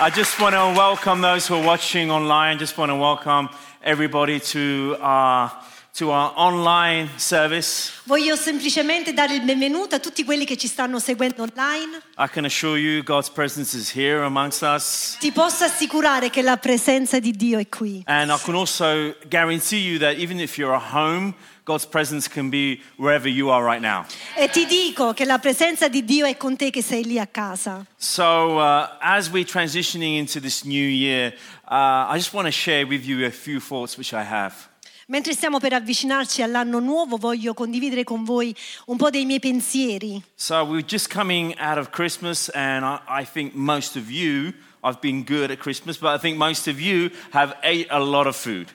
I just want to welcome those who are watching online. Just want to welcome everybody to our, to our online service. Voglio semplicemente dare il benvenuto a tutti quelli che ci stanno seguendo online. I can assure you God's presence is here amongst us. Ti posso assicurare che la presenza di Dio è qui. And I can also guarantee you that even if you're at home, God's presence can be wherever you are right now. E ti dico che la presenza di Dio è con te che sei lì a casa. So, uh, as we're transitioning into this new year, uh, I just want to share with you a few thoughts which I have. Mentre stiamo per avvicinarci all'anno nuovo, voglio condividere con voi un po' dei miei pensieri. So we're just coming out of Christmas, and I, I think most of you, I've been good at Christmas, but I think most of you have ate a lot of food.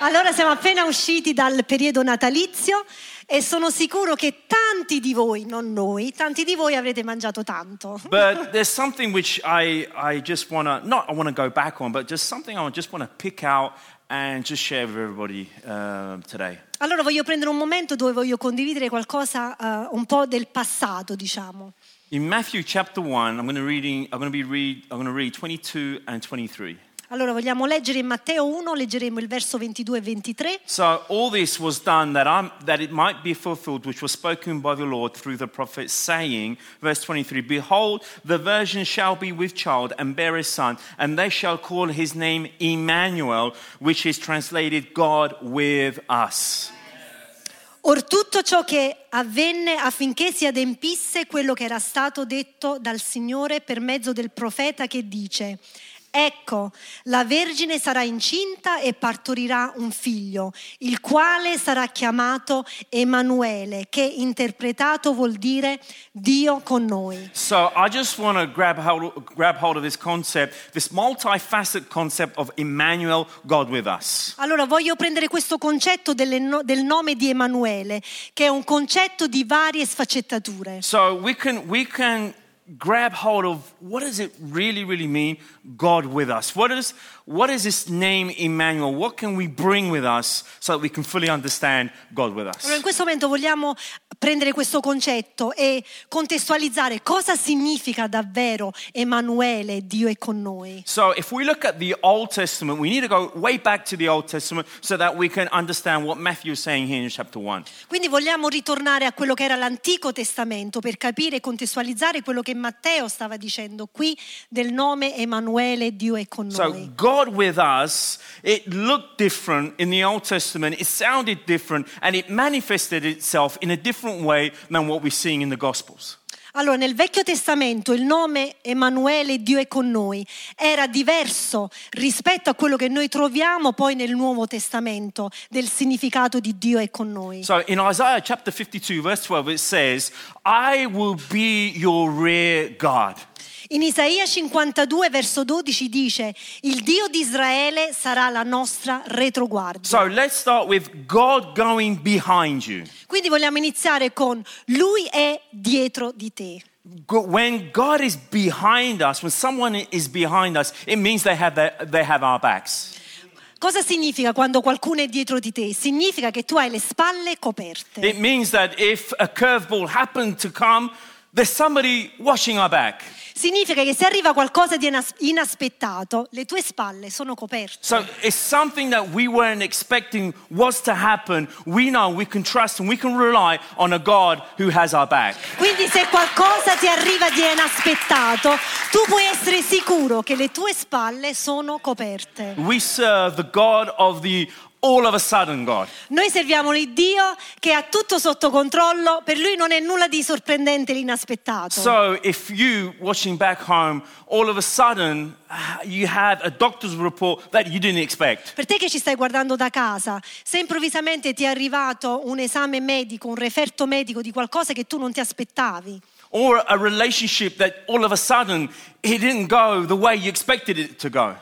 Allora siamo appena usciti dal periodo natalizio e sono sicuro che tanti di voi, non noi, tanti di voi avrete mangiato tanto. But there's something which I, I just want to, not I want to go back on, but just something I just want to pick out and just share with everybody uh, today. Allora voglio prendere un momento dove voglio condividere qualcosa eh, un po' del passato, diciamo. In Matthew chapter 1, I'm going to, reading, I'm going to, be read, I'm going to read 22 and 23. Allora vogliamo leggere in Matteo 1, leggeremo il verso 22 e 23. So all this was done that, I'm, that it might be fulfilled, which was spoken by the Lord through the prophet, saying, verse 23, Behold, the virgin shall be with child and bear a son, and they shall call his name Emmanuel, which is translated God with us. Or tutto ciò che avvenne affinché si adempisse quello che era stato detto dal Signore per mezzo del profeta che dice, Ecco, la Vergine sarà incinta e partorirà un figlio, il quale sarà chiamato Emanuele, che interpretato vuol dire Dio con noi. So I just want to grab hold, grab hold of this concept, this multifaceted concept of Emmanuel, God with us. Allora voglio prendere questo concetto delle del nome di Emanuele, che è un concetto di varie sfaccettature. So we can, we can grab hold of what does it really, really mean, God with us? What is, what is this name Emmanuel? What can we bring with us so that we can fully understand God with us? Allora in questo momento vogliamo prendere questo concetto e contestualizzare cosa significa davvero Emanuele, Dio è con noi. So if we look at the Old Testament, we need to go way back to the Old Testament so that we can understand what Matthew is saying here in chapter 1. Quindi vogliamo ritornare a quello che era l'Antico Testamento per capire e contestualizzare quello che Matteo stava dicendo qui del nome Emanuele, Dio è con So noi. God with us, it looked different in the Old Testament, it sounded different, and it manifested itself in a different way than what we're seeing in the Gospels. Allora, nel Vecchio Testamento il nome Emanuele, Dio è con noi, era diverso rispetto a quello che noi troviamo poi nel Nuovo Testamento del significato di Dio è con noi. So in Isaiah chapter 52, verse 12, it says, I will be your rear guard. In Isaia 52, verso 12 dice, il Dio di Israele sarà la nostra retroguardia. So let's start with God going behind you. Quindi vogliamo iniziare con Lui è dietro di te. When God is behind us, when someone is behind us, it means they have, their, they have our backs. Cosa significa quando qualcuno è dietro di te? Significa che tu hai le spalle coperte. It means that if a curveball happened to come, there's somebody watching our back. Significa che se arriva qualcosa di inaspettato, le tue spalle sono coperte. So it's something that we weren't expecting was to happen. We know we can trust and we can rely on a God who has our back. Quindi se qualcosa ti arriva di inaspettato, tu puoi essere sicuro che le tue spalle sono coperte. We serve the God of the all of a sudden God. Noi serviamo il Dio che ha tutto sotto controllo, per lui non è nulla di sorprendente l'inaspettato. So if you watching back home, all of a sudden uh, you had a doctor's report that you didn't expect. Per te che ci stai guardando da casa, se improvvisamente ti è arrivato un esame medico, un referto medico di qualcosa che tu non ti aspettavi, Or a relationship that all of a sudden it didn't go the way you expected it to go.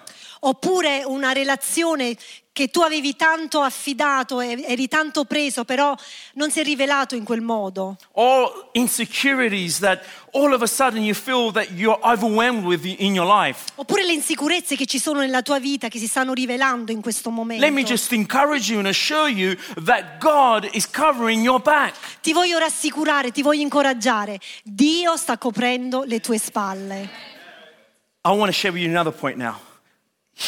Oppure una relazione che tu avevi tanto affidato e eri tanto preso, però non si è rivelato in quel modo. Or insecurities that all of a sudden you feel that you're overwhelmed with in your life. Oppure le insicurezze che ci sono nella tua vita che si stanno rivelando in questo momento. Let me just encourage you and assure you that God is covering your back. Ti voglio rassicurare, ti voglio incoraggiare. Dio sta coprendo le tue spalle. I want to share with you another point now.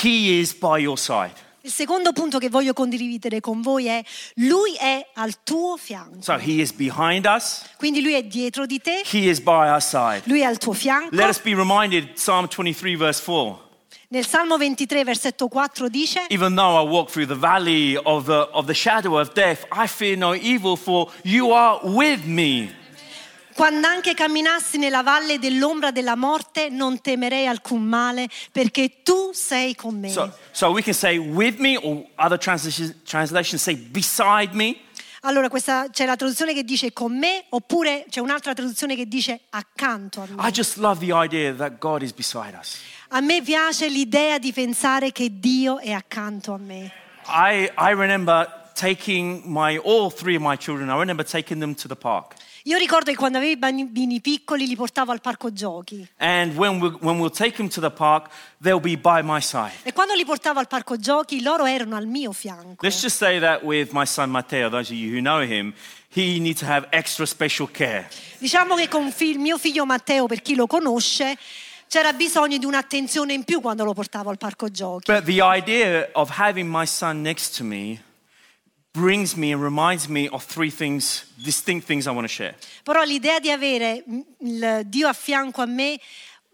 He is by your side. Il secondo punto che voglio condividere con voi è Lui è al tuo fianco. So he is behind us, Quindi Lui è dietro di te, he is by our side. Lui è al tuo fianco. Let us be reminded Psalm 23 verse 4. Nel Salmo 23, versetto 4 dice Even though I walk through the valley of the, of the shadow of death, I fear no evil, for you are with me. Quando anche camminassi nella valle dell'ombra della morte, non temerei alcun male, perché tu sei con me. So, so we can say with me, or other translations, translations say beside me. Allora, questa, c'è la traduzione che dice con me, oppure c'è un'altra traduzione che dice accanto a me. I just love the idea that God is beside us. A me piace l'idea di pensare che Dio è accanto a me. I, I remember taking my, all three of my children, I remember taking them to the park. Io ricordo che quando avevo i bambini piccoli li portavo al parco giochi And when, we, when we'll take them to the park, they'll be by my side. e quando li portavo al parco giochi loro erano al mio fianco. Let's just say that with my son Matteo, those of you who know him, he needs to have extra special care. Diciamo che con fi- mio figlio Matteo, per chi lo conosce, c'era bisogno di un'attenzione in più quando lo portavo al parco giochi. But the idea of having my son next to me brings me and reminds me of three things, distinct things I want to share. Però l'idea di avere mm, il Dio a fianco a me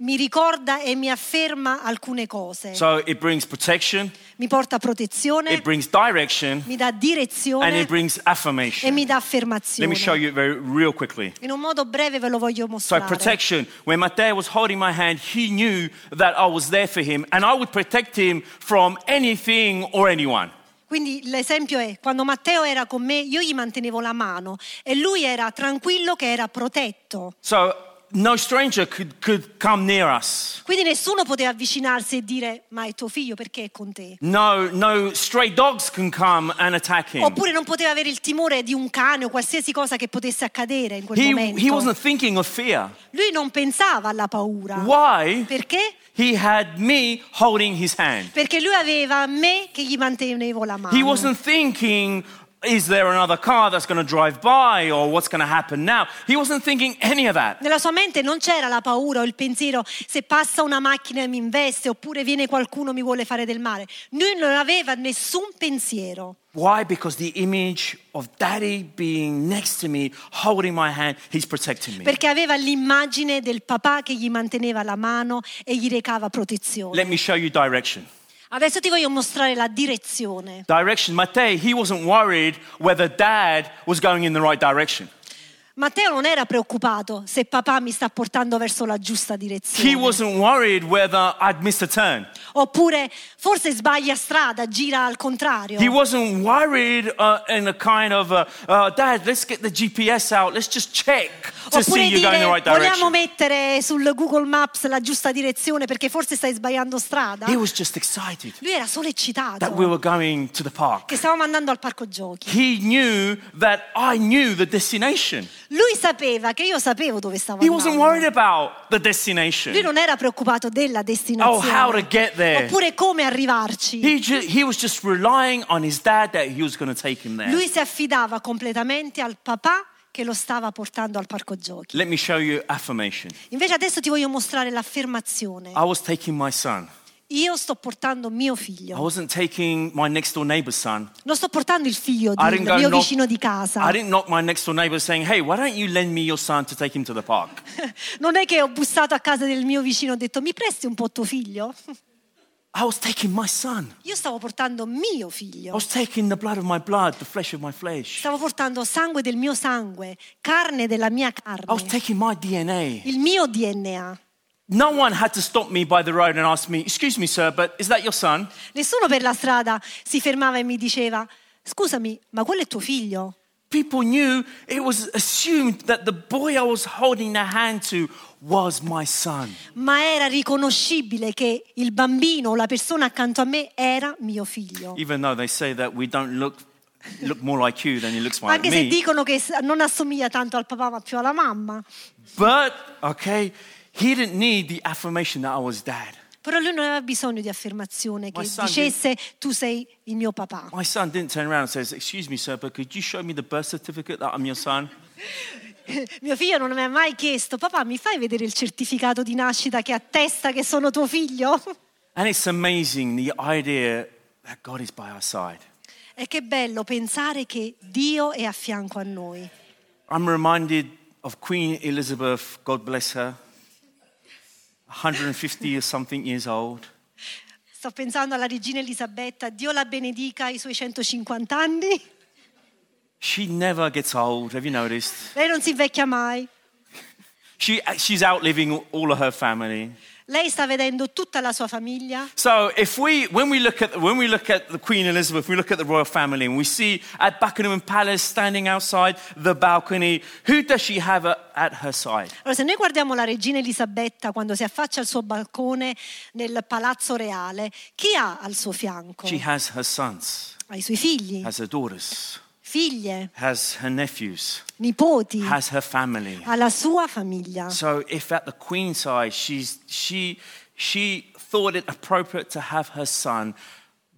mi ricorda e mi afferma alcune cose. So it brings protection, Mi porta protezione, it brings direction, mi dà direzione. and it brings affirmation. e mi dà affermazione. Let me show you very real quickly. In un modo breve ve lo voglio mostrare. So protection. When Matteo was holding my hand, he knew that I was there for him and I would protect him from anything or anyone. Quindi l'esempio è quando Matteo era con me, io gli mantenevo la mano e lui era tranquillo che era protetto. So no stranger could, could come near us. Quindi nessuno poteva avvicinarsi e dire ma è tuo figlio perché è con te? No, no stray dogs can come and attack him. Oppure non poteva avere il timore di un cane o qualsiasi cosa che potesse accadere in quel He, momento. he wasn't thinking of fear. Lui non pensava alla paura. Why? Perché? He had me holding his hand. Perché lui aveva me che gli mantenevo la mano. He wasn't thinking, is there another car that's going to drive by or what's going to happen now? He wasn't thinking any of that. Nella sua mente non c'era la paura o il pensiero se passa una macchina e mi investe oppure viene qualcuno e mi vuole fare del male. Lui non aveva nessun pensiero. Why? Because the image of daddy being next to me, holding my hand, he's protecting me. Perché aveva l'immagine del papà che gli manteneva la mano e gli recava protezione. Let me show you direction. Adesso ti voglio mostrare la direzione. Direction. Matteo, he wasn't worried whether dad was going in the right direction. Matteo non era preoccupato se papà mi sta portando verso la giusta He direzione. wasn't worried whether I'd missed a turn. Oppure forse sbaglia strada, gira al contrario. He wasn't worried uh, in a kind of, uh, uh, Dad, let's get the GPS out. Let's just check to see Oppure you're going in the dire right vogliamo direction. mettere sul Google Maps la giusta direzione perché forse stai sbagliando strada. He was just excited Lui era solo eccitato that we were going to the park. che stavamo andando al parco giochi. He knew that I knew the destination. Lui sapeva che io sapevo dove stavo He wasn't andando. worried about the destination. Lui non era preoccupato della Oh, destinazione. how to get there. Oppure come arrivarci. He, ju- he was just relying on his dad that he was going to take him there. Lui si affidava completamente al papà che lo stava portando al parco giochi. Let me show you affirmation. Invece adesso ti voglio mostrare l'affermazione. I was taking my son. Io sto portando mio I figlio. wasn't taking my next door neighbor's son. Non sto portando il figlio I del mio knock- vicino di casa. I didn't knock my next door neighbor saying, "Hey, why don't you lend me your son to take him to the park?" Non è che ho bussato a casa del mio vicino e ho detto mi presti un po' tuo figlio? I was taking my son. Io stavo portando mio I figlio. was taking the blood of my blood, the flesh of my flesh. Stavo portando sangue del mio sangue, carne della mia I was carne, taking my DNA. il mio DNA. No one had to stop me by the road and ask me, "Excuse me, sir, but is that your son?" Nessuno per la strada si fermava e mi diceva scusami, ma quello è tuo figlio? people knew it was assumed that the boy I was holding the hand to was my son. ma era riconoscibile che il bambino o la persona accanto a me era mio figlio. Even though they say that we don't look look more like you than he looks like Anche se me. dicono che non assomiglia tanto al papà ma più alla mamma. But okay, he didn't need the affirmation that I was dad. Però lui non aveva bisogno di affermazione che dicesse tu sei il mio papà. My son didn't turn around and says, "Excuse me, sir, but could you show me the birth certificate that I'm your son?" Mio figlio non mi ha mai chiesto, papà mi fai vedere il certificato di nascita che attesta che sono tuo figlio? And it's amazing the idea that God is by our side. E che bello pensare che Dio è a fianco a noi. I'm reminded of Queen Elizabeth, God bless her, 150 or something years old. Sto pensando alla regina Elisabetta, Dio la benedica ai suoi 150 anni. She never gets old. Have you noticed? Lei non si invecchia mai. She, she's outliving all of her family. Lei sta vedendo tutta la sua famiglia. So if we, when we look at when we look at the Queen Elizabeth, we look at the royal family, and we see at Buckingham Palace standing outside the balcony, who does she have at, her side? Allora, se noi guardiamo la regina Elisabetta quando si affaccia al suo balcone nel palazzo reale, chi ha al suo fianco? She has her sons, Ha i suoi figli, has her daughters, figlie, has her nephews, nipoti, has her family. ha la sua famiglia. So if at the Queen's side, she's she she thought it appropriate to have her son.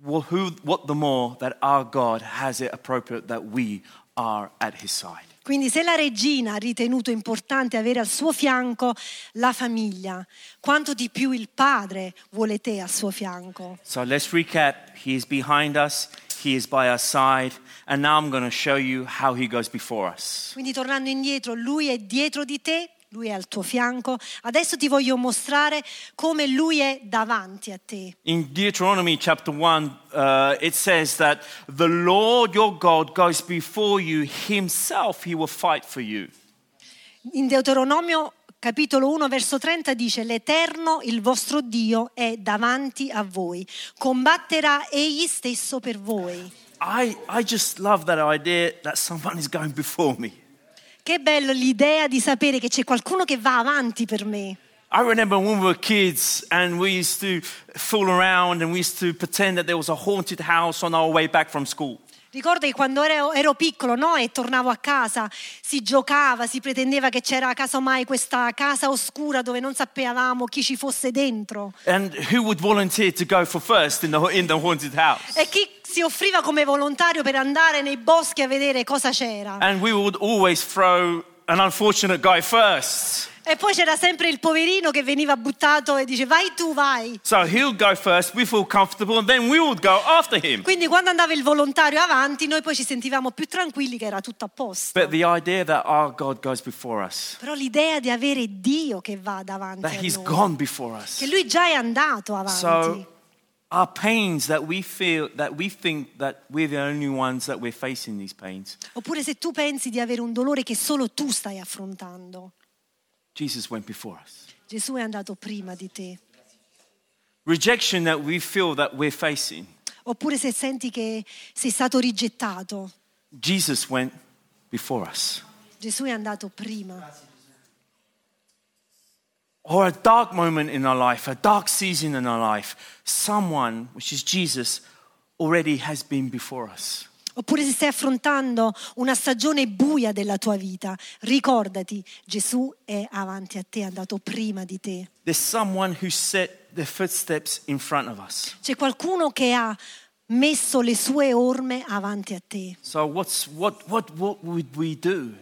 Well, who? What the more that our God has it appropriate that we are at His side. Quindi se la regina ha ritenuto importante avere al suo fianco la famiglia, quanto di più il padre vuole te al suo fianco. So let's recap. He is behind us, He is by our side, and now I'm going to show you how He goes before us. Quindi tornando indietro, lui è dietro di te, lui è al tuo fianco. Adesso ti voglio mostrare come lui è davanti a te. In Deuteronomy chapter 1, uh, it says that the Lord your God goes before you, Himself, He will fight for you. In Deuteronomio capitolo 1 verso 30 dice l'Eterno, il vostro Dio, è davanti a voi, combatterà egli stesso per voi. I, I just love that idea that someone is going before me. Che bello l'idea di sapere che c'è qualcuno che va avanti per me. I remember when we were kids and we used to fool around and we used to pretend that there was a haunted house on our way back from school. Ricordo che quando ero, ero piccolo no, e tornavo a casa si giocava, si pretendeva che c'era casomai questa casa oscura dove non sapevamo chi ci fosse dentro. And who would volunteer to go for first in the, in the haunted house? E chi si offriva come volontario per andare nei boschi a vedere cosa c'era. And we would always throw an unfortunate guy first. E poi c'era sempre il poverino che veniva buttato e dice vai tu, vai. So he'll go first, we feel comfortable, and then we would go after him. Quindi quando andava il volontario avanti noi poi ci sentivamo più tranquilli che era tutto a posto. But the idea that our God goes before us, Però l'idea di avere Dio che va davanti that a he's noi, gone before us. che lui già è andato avanti. So our pains that we feel, that we think that we're the only ones that we're facing these pains, Oppure se tu pensi di avere un dolore che solo tu stai affrontando, Jesus went before us. Gesù è andato prima di te. Rejection that we feel that we're facing, Oppure se senti che sei stato rigettato, Jesus went before us. Gesù è andato prima. Or a dark moment in our life, a dark season in our life, someone, which is Jesus, already has been before us. Oppure se stai affrontando una stagione buia della tua vita, ricordati, Gesù è avanti a te, è andato prima di te. There's someone who set their footsteps in front of us. C'è qualcuno che ha messo le sue orme avanti a te. So what's what what what would we do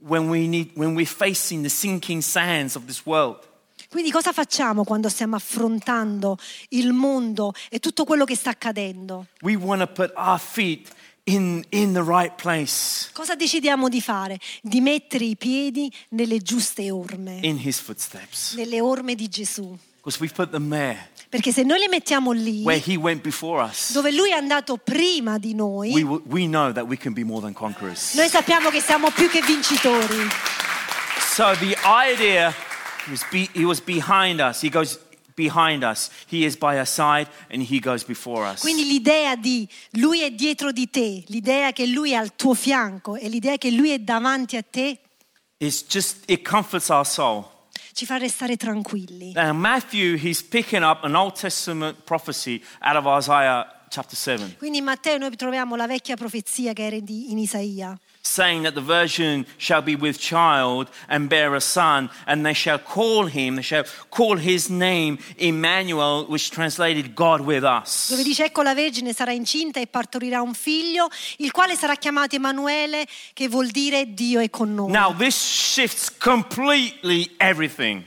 when we need when we're facing the sinking sands of this world? Quindi cosa facciamo quando stiamo affrontando il mondo e tutto quello che sta accadendo? We want to put our feet in in the right place Cosa decidiamo di fare? Di mettere i piedi nelle giuste orme, in his footsteps. nelle orme di Gesù. Because we put them there Perché se noi le mettiamo lì, where he went before us. dove lui è andato prima di noi, We w- we know that we can be more than conquerors. noi sappiamo che siamo più che vincitori. So the idea was be, he was behind us. He goes behind us, He is by our side, and He goes before us. Quindi l'idea di lui è dietro di te, l'idea che lui è al tuo fianco e l'idea che lui è davanti a te It's just, it comforts our soul. Ci fa restare tranquilli. Now, Matthew, he's picking up an Old Testament prophecy out of Isaiah chapter 7, Quindi in Matteo noi troviamo la vecchia profezia che era in Isaia, saying that the virgin shall be with child and bear a son, and they shall call him, they shall call his name Emmanuel, which translated God with us. dove dice ecco la Vergine sarà incinta e partorirà un figlio, il quale sarà chiamato Emanuele, che vuol dire Dio è con noi. Now, this shifts completely everything.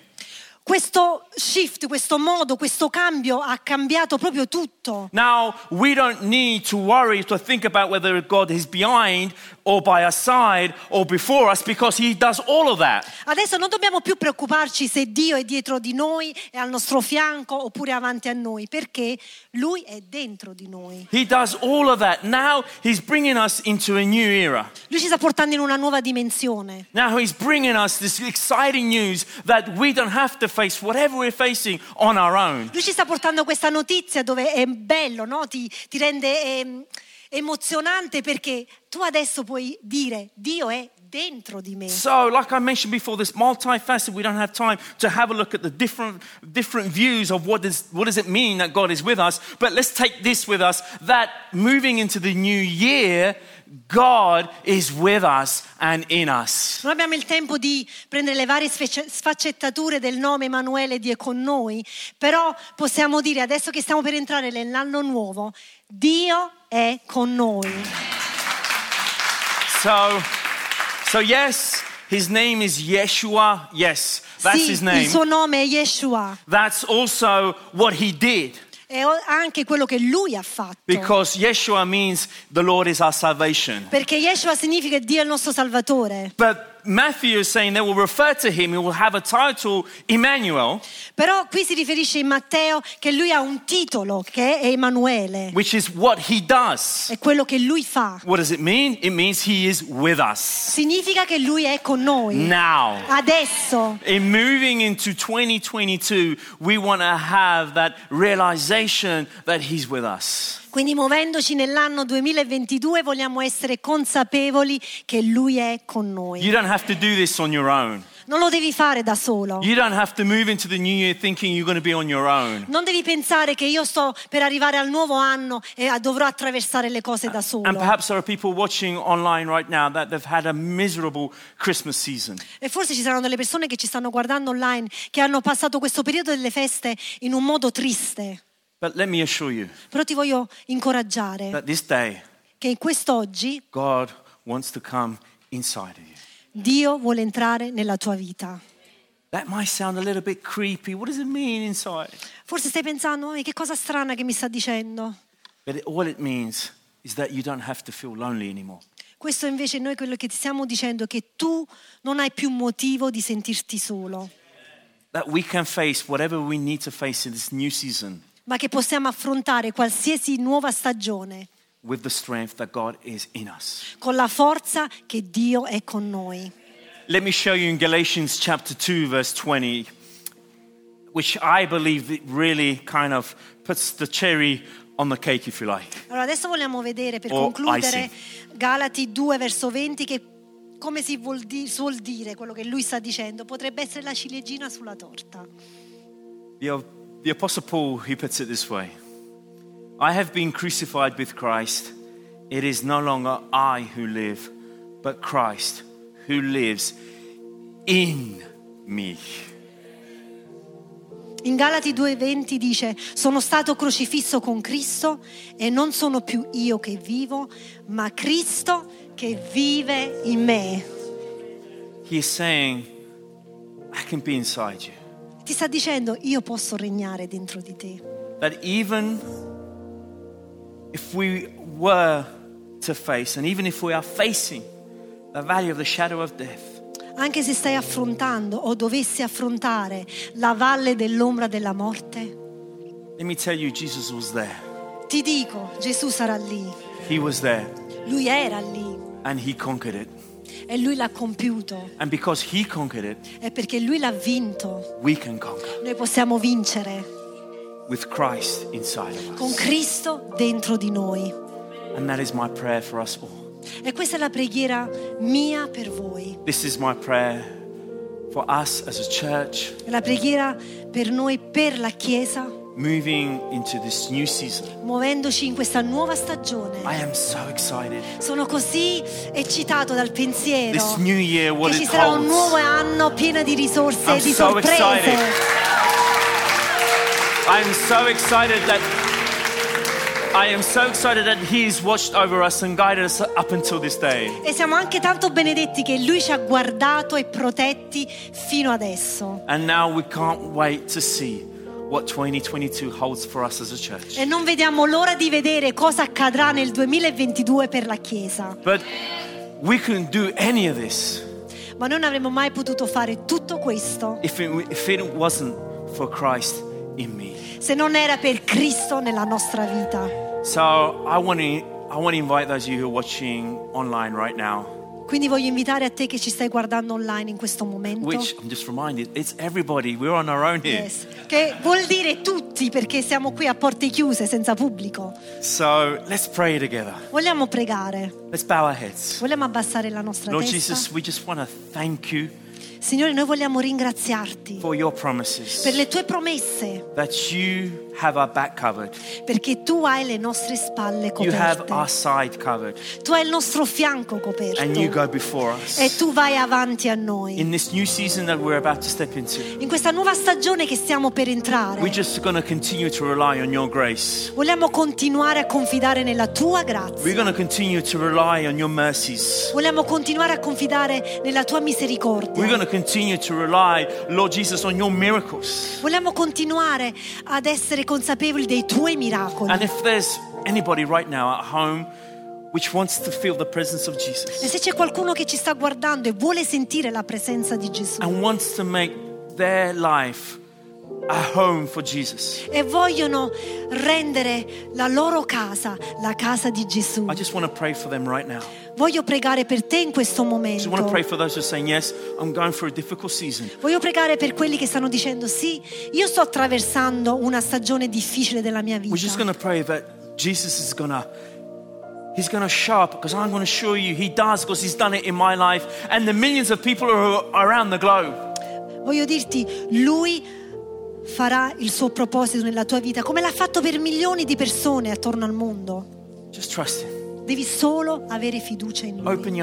Questo shift, questo modo, questo cambio ha cambiato proprio tutto. Now, we don't need to worry to think about whether God is behind or by our side or before us because He does all of that. Adesso non dobbiamo più preoccuparci se Dio è dietro di noi, è al nostro fianco oppure avanti a noi, perché Lui è dentro di noi. He does all of that. Now, He's bringing us into a new era. Lui ci sta portando in una nuova dimensione. Now, He's bringing us this exciting news that we don't have to face whatever we're facing on our own. Lui ci sta portando questa notizia dove è bello, no? ti, ti rende ehm, emozionante perché tu adesso puoi dire Dio è dentro di me. So, like I mentioned before, this multifaceted, we don't have time to have a look at the different, different views of what, is, what does it mean that God is with us. But let's take this with us, that moving into the new year, God is with us and in us. Non abbiamo il tempo di prendere le varie sfaccettature del nome Emanuele Dio è con noi, però possiamo dire adesso che stiamo per entrare nell'anno nuovo, Dio è con noi. So, so yes, his name is Yeshua. Yes, that's sì, his il name. suo nome è Yeshua, That's also what he did. è o- anche quello che lui ha fatto. Because Yeshua means the Lord is our salvation. Perché Yeshua significa Dio è il nostro Salvatore. But Matthew is saying they will refer to him, he will have a title, Emmanuel, Però qui si riferisce in Matteo che lui ha un titolo che è Emanuele, which is what he does. è quello che lui fa. What does it mean? It means he is with us. Significa che lui è con noi. Now, Adesso, in moving into 2022, we want to have that realization that he's with us. Quindi muovendoci nell'anno 2022 vogliamo essere consapevoli che lui è con noi. You don't have to do this on your own. Non lo devi fare da solo. You don't have to move into the new year thinking you're going to be on your own. Non devi pensare che io sto per arrivare al nuovo anno e dovrò attraversare le cose da And solo. perhaps there are people watching online right now that they've had a miserable Christmas season. E forse ci saranno delle persone che ci stanno guardando online che hanno passato questo periodo delle feste in un modo triste. But let me assure you Però ti voglio incoraggiare day, che quest'oggi God wants to come inside of you. Dio vuole entrare nella tua vita. That might sound a little bit creepy. What does it mean inside? Forse stai pensando, "Oh, che cosa strana che mi sta dicendo. But all it means is that you don't have to feel lonely anymore. Questo invece noi quello che ti stiamo dicendo è che tu non hai più motivo di sentirti solo, That we can face whatever we need to face in this new season ma che possiamo affrontare qualsiasi nuova stagione with the strength that God is in us. con la forza che Dio è con noi. Let me show you in Galatians chapter 2, verse 20, which I believe really kind of puts the cherry on the cake, if you like. Allora adesso vogliamo vedere per Oh, concludere I Galati 2 verso 20 che come si vuol, di- suol dire quello che lui sta dicendo, potrebbe essere la ciliegina sulla torta. The, the Apostle Paul, he puts it this way I have been crucified with Christ. It is no longer I who live, but Christ who lives in me. In Galati 2:20 dice: Sono stato crocifisso con Cristo e non sono più io che vivo, ma Cristo che vive in me. He is saying, I can be inside you. Ti sta dicendo: Io posso regnare dentro di te. That even if we were to face, and even if we are facing the valley of the shadow of death, Anche se stai affrontando o dovessi affrontare la valle dell'ombra della morte, let me tell you, Jesus was there. ti dico: Gesù sarà lì. He was there, Lui era lì e lui l'ha compiuto. And because He conquered it, E perché lui l'ha vinto, we can conquer. noi possiamo vincere. with Christ inside of con us. Cristo dentro di noi. And that is my prayer for us all. E questa è la preghiera mia per voi. This is my prayer for us as a church È la preghiera per noi, per la Chiesa, moving into this new season. muovendoci in questa nuova stagione. I am so excited. Sono così eccitato dal pensiero This new year, what che ci sarà un nuovo holds. anno pieno di risorse I'm e di so sorprese. excited. I am so excited that I am so excited that He's watched over us and guided us up until this day. E siamo anche tanto benedetti che Lui ci ha guardato e protetti fino adesso. And now we can't wait to see what 2022 holds for us as a church. E non vediamo l'ora di vedere cosa accadrà nel 2022 per la Chiesa. But we couldn't do any of this Ma non avremmo mai potuto fare tutto questo if it, if it wasn't for Christ in me. se non era per Cristo nella nostra vita. So I want to I want to invite those of you who are watching online right now, Quindi voglio invitare a te che ci stai guardando online in questo momento. which I'm just reminded, it's everybody. We're on our own here. Yes. Che vuol dire tutti perché siamo qui a porte chiuse senza pubblico. So let's pray together. Vogliamo pregare, Let's bow our heads. vogliamo abbassare la nostra Lord testa. Jesus, we just want to thank you Signore, noi vogliamo ringraziarti per le tue promesse, perché tu hai le nostre spalle coperte. Tu hai il nostro fianco coperto e tu vai avanti a noi. In this new season that we're about to step into, In questa nuova stagione che stiamo per entrare, we're just going to continue to rely on your grace. vogliamo continuare a confidare nella tua grazia. going to continue to rely on your mercies. Vogliamo continuare a confidare nella tua misericordia. Continue to rely, Lord Jesus, on your miracles. Vogliamo continuare ad essere consapevoli dei tuoi miracoli. And if there's anybody right now at home which wants to feel the presence of E Jesus se c'è qualcuno che ci sta guardando e vuole sentire la presenza di Gesù and wants to make their life e vogliono rendere la loro casa la casa di Gesù, I just want to pray for them right now. voglio pregare per te in questo momento. for those who are saying, Yes, I'm going through a difficult season. Voglio pregare per quelli che stanno dicendo sì, io sto attraversando una stagione difficile della mia We're just vita. going to pray that Jesus is going to. He's going to show up because I'm going to show you He does because He's done it in my life and the millions of people who are around the globe. Voglio dirti, lui farà il suo proposito nella tua vita come l'ha fatto per milioni di persone attorno al mondo. Just trust Him. Devi solo avere fiducia in lui.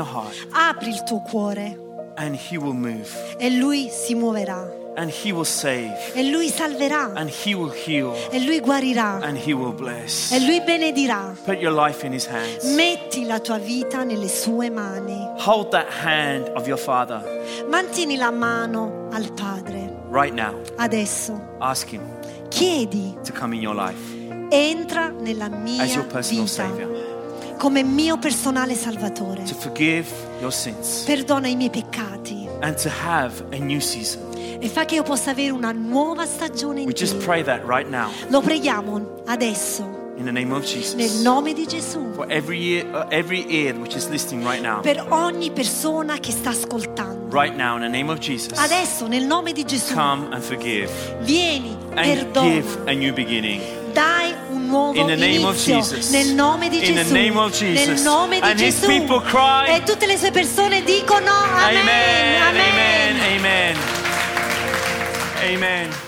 Apri il tuo cuore and He will move e lui si muoverà and He will save e lui salverà and He will heal e lui guarirà e lui benedirà. Put your life in His hands. Metti la tua vita nelle sue mani. Hold that hand of your Father Mantieni la mano al Padre. Right now. Adesso Ask Him chiedi, to come in your life entra nella mia as your personal vita Savior, come mio personale Salvatore. to forgive your sins, Perdona i miei peccati and to have a new season. e fa che io possa avere una nuova stagione We in just te. pray that right now Lo preghiamo adesso in the name of nel Jesus. nome di Gesù For every ear, uh, every ear which is listening right now, per ogni persona che sta ascoltando. right now in the name of Jesus, Adesso nel nome di Gesù come and forgive vieni, and give perdona, a new beginning. dai un nuovo In the name of inizio Jesus. nel nome di In the Gesù. name of Jesus. Nel nome di And his Gesù. people cry, e tutte le sue persone dicono amen. Amen, amen. amen, amen. Amen.